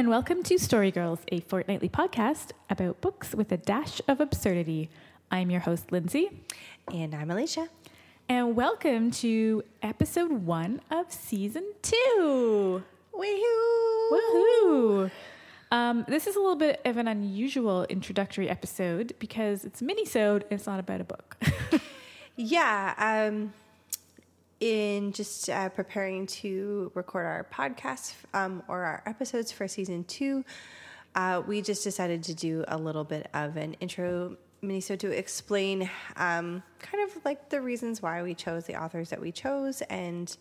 and welcome to Story Girls, a fortnightly podcast about books with a dash of absurdity. I'm your host, Lindsay, And I'm Alicia. and welcome to episode one of season two. Woohoo! Woohoo! Um, this is a little bit of an unusual introductory episode because it's mini-sode and it's not about a book. Yeah, um, in just uh, preparing to record our podcast um, or our episodes for season two, uh, we just decided to do a little bit of an intro mini so to explain um, kind of like the reasons why we chose the authors that we chose and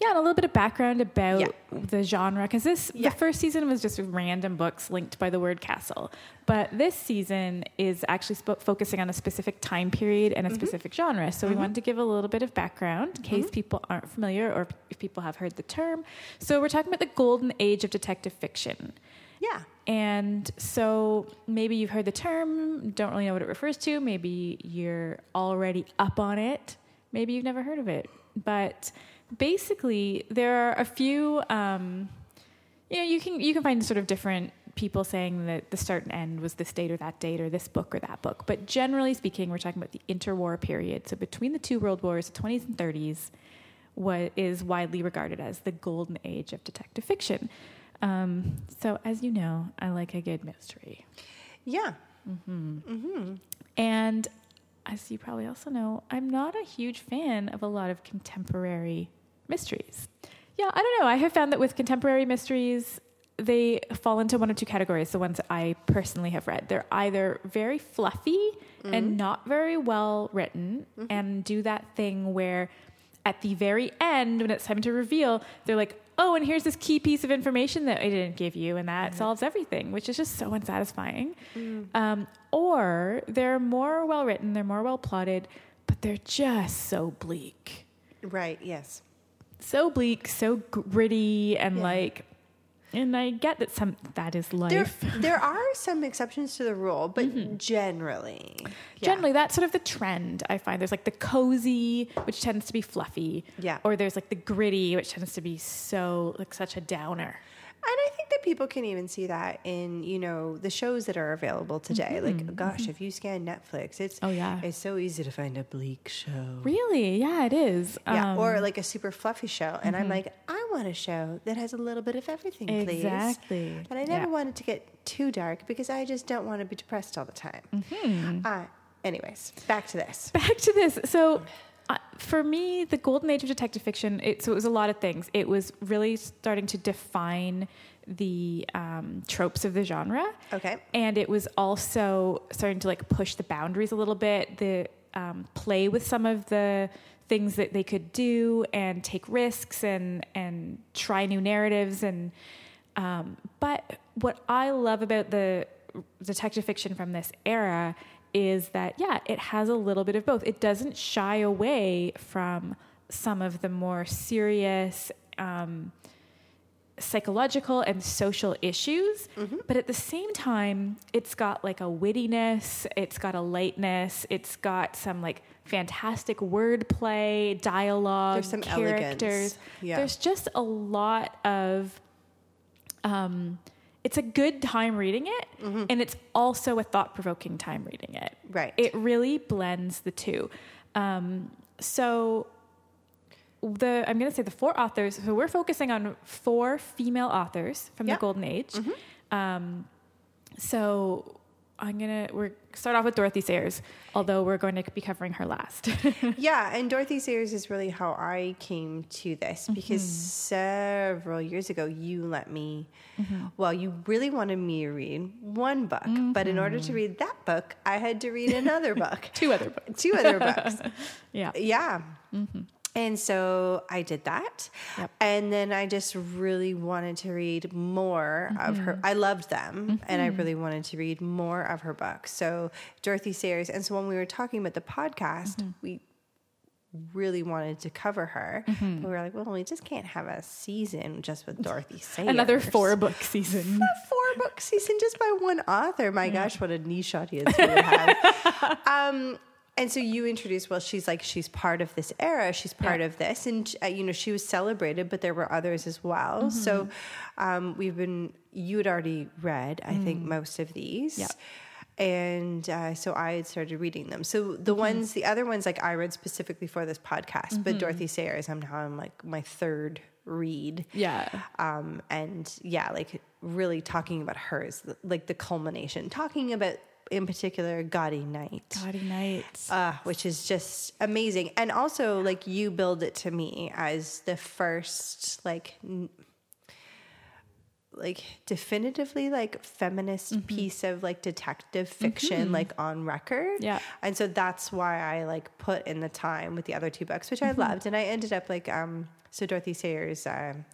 yeah, and a little bit of background about Yeah. the genre because this Yeah. the first season was just random books linked by the word castle, but this season is actually sp- focusing on a specific time period and a Mm-hmm. specific genre. So we wanted to give a little bit of background in case people aren't familiar or if people have heard the term. So we're talking about the golden age of detective fiction. yeah. And so maybe you've heard the term, don't really know what it refers to. Maybe you're already up on it. Maybe you've never heard of it. But basically, there are a few. Um, you know, you can you can find sort of different people saying that the start and end was this date or that date or this book or that book. But generally speaking, we're talking about the interwar period. So between the two world wars, the 20s and 30s, what is widely regarded as the golden age of detective fiction. Um, so as you know, I like a good mystery. Yeah. And as you probably also know, I'm not a huge fan of a lot of contemporary mysteries. Yeah, I don't know. I have found that with contemporary mysteries, they fall into one of two categories, the ones I personally have read. They're either very fluffy and mm-hmm. not very well written mm-hmm. and do that thing where at the very end, when it's time to reveal, they're like, oh, and here's this key piece of information that I didn't give you, and that solves everything, which is just so unsatisfying. Um, or they're more well written, they're more well plotted, but they're just so bleak. Right. Yes. So bleak, so gritty, and Yeah. like, and I get that some that is There, life. there are some exceptions to the rule, but mm-hmm. generally, yeah. Generally, that's sort of the trend I find. There's like the cozy, which tends to be fluffy. Yeah. Or there's like the gritty, which tends to be so like such a downer. And I think that people can even see that in, you know, the shows that are available today. Like, gosh, if you scan Netflix, it's Mm-hmm. Oh, yeah. it's so easy to find a bleak show. Really? Yeah, it is. Yeah, Um, or like a super fluffy show. And I'm like, I want a show that has a little bit of everything, please. Exactly. And I never Yeah. wanted to get too dark because I just don't want to be depressed all the time. Mm-hmm. Uh, anyways, back to this. back to this. So, uh, for me, the golden age of detective fiction, it, so it was a lot of things. It was really starting to define the um, tropes of the genre. Okay. And it was also starting to like push the boundaries a little bit, the um, play with some of the things that they could do and take risks and and try new narratives and um, but what I love about the detective fiction from this era is that yeah, it has a little bit of both. It doesn't shy away from some of the more serious um, psychological and social issues, but at the same time, it's got like a wittiness, it's got a lightness, it's got some like fantastic wordplay, dialogue, There's some characters. elegance. Yeah. There's just a lot of um it's a good time reading it and it's also a thought-provoking time reading it. Right. It really blends the two. Um so the I'm going to say the four authors. So we're focusing on four female authors from the Golden Age. Um, so I'm gonna we're start off with Dorothy Sayers, although we're going to be covering her last. Yeah, and Dorothy Sayers is really how I came to this mm-hmm. because several years ago you let me, mm-hmm. well, you really wanted me to read one book, but in order to mm-hmm. read that book, I had to read another book, Two other books. two other books. Yeah. Yeah. And so I did that. Yep. And then I just really wanted to read more of her. Mm-hmm. I loved them and I mm-hmm. really wanted to read more of her books. So Dorothy Sayers. And so when we were talking about the podcast, mm-hmm. we really wanted to cover her. But we were like, well, we just can't have a season just with Dorothy Sayers. Another four book season. A four book season just by one author. My gosh, what a niche audience we would have. um, and so you introduced, well, she's like, she's part of this era. She's part Yeah. of this. And, uh, you know, she was celebrated, but there were others as well. So um, we've been, you had already read, I think, most of these. Yeah. And uh, so I had started reading them. So the ones, the other ones, like I read specifically for this podcast, but Dorothy Sayers, I'm now on like my third read. Yeah. Um, and yeah, like really talking about hers, like the culmination, talking about in particular Gaudy Night. Gaudy nights. Uh, which is just amazing. And also, like, you build it to me as the first, like, n- like definitively like feminist piece of like detective fiction like on record Yeah. and so that's why i like put in the time with the other two books which i loved and i ended up like um so dorothy sayers um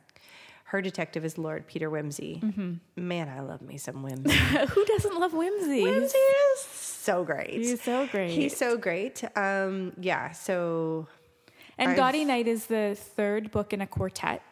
her detective is lord peter Wimsey man i love me some Wimsey Who doesn't love Wimsey? Wimsey is so great He's so great. He's so great. Um, yeah. So And I've- Gaudy Night is the third book in a quartet.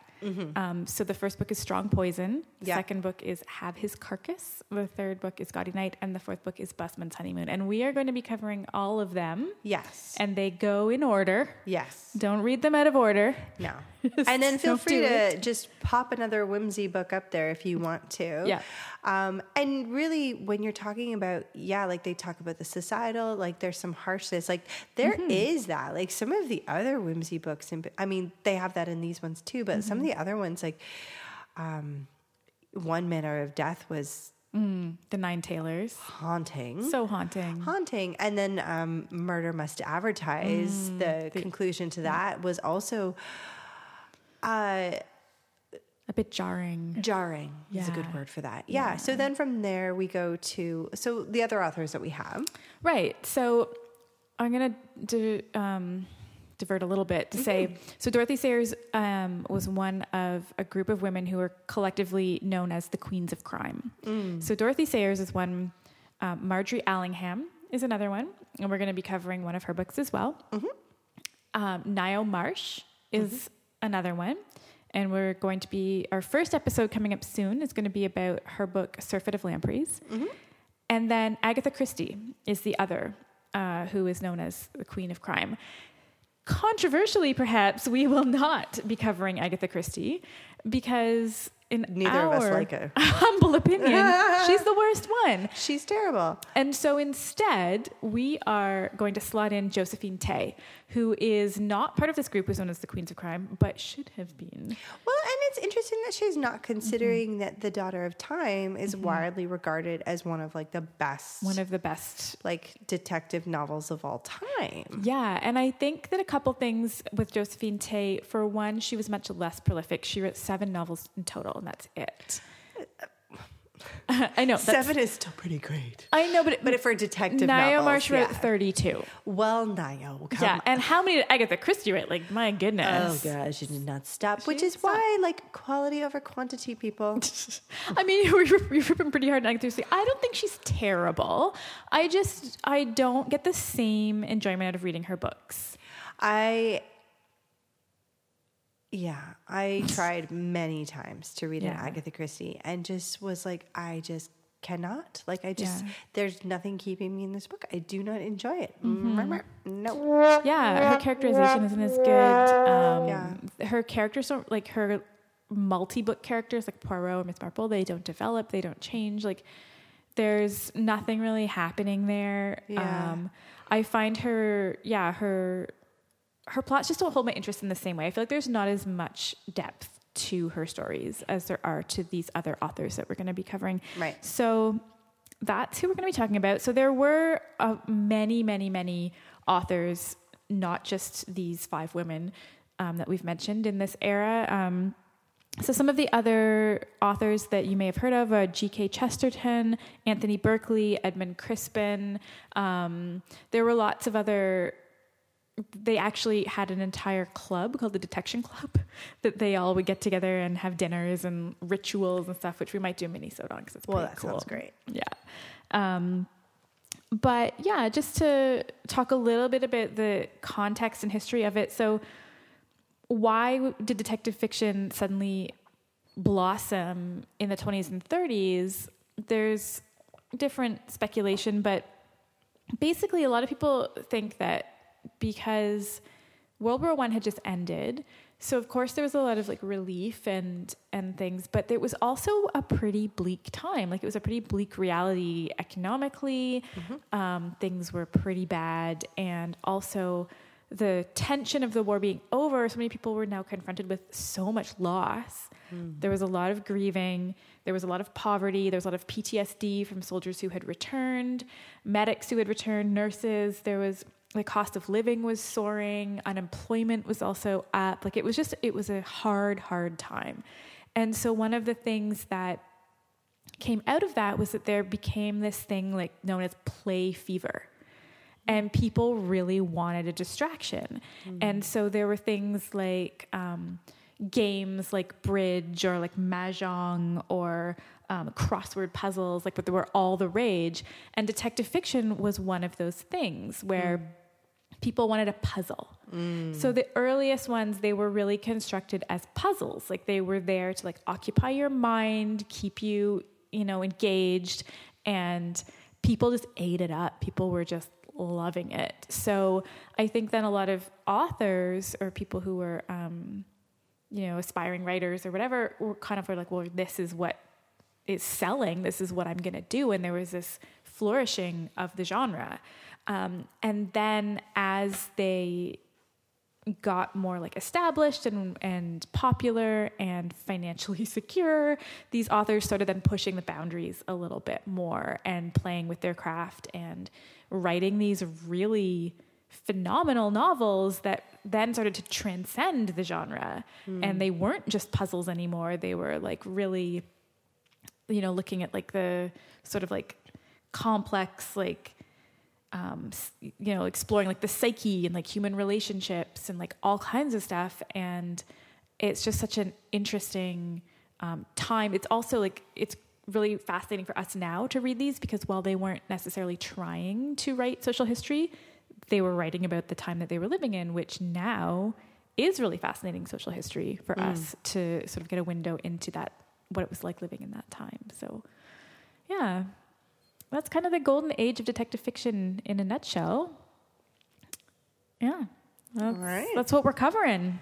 Um, so the first book is Strong Poison. The Yeah. second book is Have His Carcass. The third book is Gaudy Night. And the fourth book is Busman's Honeymoon. And we are going to be covering all of them. yes, And they go in order. yes, Don't read them out of order. no. and then feel free to just pop another Wimsey book up there if you want to. Yeah. Um, and really, when you're talking about, yeah, like they talk about the societal, like there's some harshness. Like there is Mm-hmm. that. Like some of the other Wimsey books, and I mean, they have that in these ones too. But some of Mm-hmm. the other ones, like um, Unnatural Death, was The Nine Tailors. haunting. So haunting. haunting and then um, murder must advertise the, conclusion to that was also uh, A bit jarring. jarring is a good word for that yeah. so then from there we go to so the other authors that we have Right. So I'm going to do. um, divert a little bit to say so Dorothy Sayers um, was one of a group of women who are collectively known as the Queens of Crime. So Dorothy Sayers is one, um, Margery Allingham is another one, and we're going to be covering one of her books as well. Um, Ngaio Marsh is another one. And we're going to be, our first episode coming up soon is going to be about her book, Surfeit of Lampreys. And then Agatha Christie is the other, uh, who is known as the Queen of Crime. Controversially, perhaps, we will not be covering Agatha Christie because, in Neither of us like her. humble opinion, she's the worst one. she's terrible And so instead, we are going to slot in Josephine Tey, who is not part of this group who's known as the Queens of Crime, but should have been. well and it's interesting that she's not considering that the daughter of time is mm-hmm. widely regarded as one of like the best One of the best like detective novels of all time Yeah, and I think that a couple things with Josephine Tey. For one, she was much less prolific. She wrote seven novels in total, and that's it. I know. Seven is still pretty great I know, but it, but if for detective Ngaio novels, Marsh wrote yeah. thirty-two. Well, come Yeah, on. and how many did Agatha Christie write? Like, my goodness, Oh gosh, she did not stop. Which didn't is why, like, quality over quantity, people. I mean, you're, you're ripping pretty hard on Agatha Christie. I don't think she's terrible. I just I don't get the same enjoyment out of reading her books. I, yeah, I tried many times to read an Agatha Christie and just was like, I just cannot. Like, I just, Yeah. there's nothing keeping me in this book. I do not enjoy it. Mm-hmm. No. Yeah, her characterization isn't as good. Um, Yeah. Her characters don't like her multi-book characters like Poirot or Miss Marple. They don't develop. They don't change. Like there's nothing really happening there. Yeah. Um, I find her, yeah, her her plots just don't hold my interest in the same way. I feel like there's not as much depth to her stories as there are to these other authors that we're going to be covering. Right. So that's who we're going to be talking about. So there were uh, many, many, many authors, not just these five women um, that we've mentioned in this era. Um, so some of the other authors that you may have heard of are G.K. Chesterton, Anthony Berkeley, Edmund Crispin. Um, there were lots of other. They actually had an entire club called the Detection Club that they all would get together and have dinners and rituals and stuff, which we might do a mini on because it's Well, that cool. sounds great. Yeah. Um, but yeah, just to talk a little bit about the context and history of it. So, why did detective fiction suddenly blossom in the 20s and 30s? There's different speculation, but basically, a lot of people think that because World War One had just ended, so of course there was a lot of like relief and and things, but it was also a pretty bleak time. Like it was a pretty bleak reality economically. Um, things were pretty bad, and also the tension of the war being over. So many people were now confronted with so much loss. There was a lot of grieving. There was a lot of poverty. There was a lot of PTSD from soldiers who had returned, medics who had returned, nurses. There was the cost of living was soaring, unemployment was also up. Like it was just, it was a hard, hard time. And so one of the things that came out of that was that there became this thing like known as play fever and people really wanted a distraction and so there were things like um, games like bridge or like mahjong or um, crossword puzzles like but they were all the rage. And detective fiction was one of those things where people wanted a puzzle. So the earliest ones they were really constructed as puzzles. Like they were there to like occupy your mind keep you you know engaged and people just ate it up. People were just loving it. So i think then a lot of authors or people who were um, you know aspiring writers or whatever were kind of were like well this is what is selling. This is what i'm going to do. And there was this flourishing of the genre. Um, and then as they got more like established and and popular and financially secure, these authors started then pushing the boundaries a little bit more and playing with their craft and writing these really phenomenal novels that then started to transcend the genre and they weren't just puzzles anymore they were like really you know looking at like the sort of like complex like um, you know, exploring like the psyche and like human relationships and like all kinds of stuff. And it's just such an interesting um, time. It's also like, it's really fascinating for us now to read these because while they weren't necessarily trying to write social history, they were writing about the time that they were living in, which now is really fascinating social history for us to sort of get a window into that, what it was like living in that time. So, yeah, that's kind of the golden age of detective fiction in a nutshell. Yeah. That's, All right. that's what we're covering.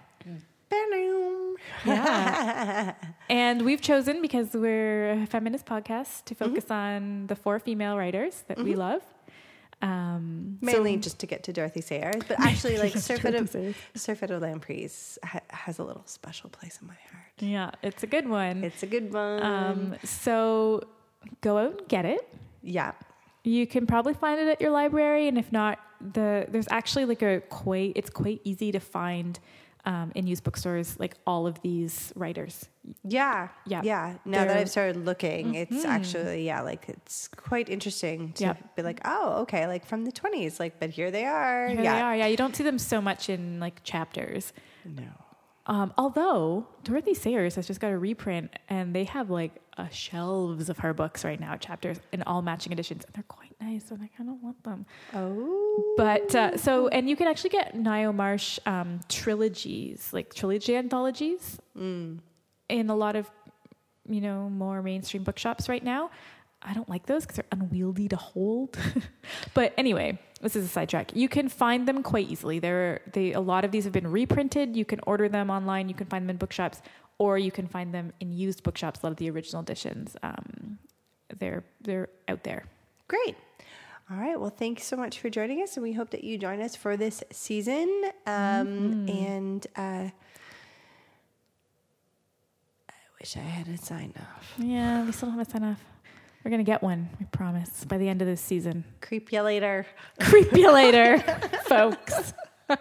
Yeah. and we've chosen, because we're a feminist podcast, to Mm-hmm. focus on the four female writers that we love. Um, Mainly so- just to get to Dorothy Sayers, but actually, like Yes, Surf Dorothy at Sayers. Surfeit Lampreys ha- has a little special place in my heart. yeah, it's a good one. It's a good one. Um, so go out and get it. yeah. You can probably find it at your library, and if not, the there's actually like a quite it's quite easy to find um, in used bookstores like all of these writers. Yeah. Yeah. Yeah. Now that They're- I've started looking, it's Mhm. actually, yeah, like it's quite interesting to Yep. be like, oh, okay, like from the 20s, like, but here they are. Here yeah. they are. Yeah, you don't see them so much in like chapters. No. Um, although Dorothy Sayers has just got a reprint, and they have like uh, shelves of her books right now, chapters in all matching editions, and they're quite nice, and I kind of want them. Oh. But uh, so, and you can actually get Ngaio Marsh um, trilogies, like trilogy anthologies, Mm. in a lot of, you know, more mainstream bookshops right now. I don't like those because they're unwieldy to hold. but anyway, this is a sidetrack. You can find them quite easily. There, they a lot of these have been reprinted. You can order them online. You can find them in bookshops, or you can find them in used bookshops. A lot of the original editions, um, they're they're out there. Great. All right. Well, thanks so much for joining us, and we hope that you join us for this season. Um, And uh, I wish I had a sign off. Yeah, we still don't have a sign off. We're gonna get one. We promise by the end of this season. Creep you later. Creep you later, folks.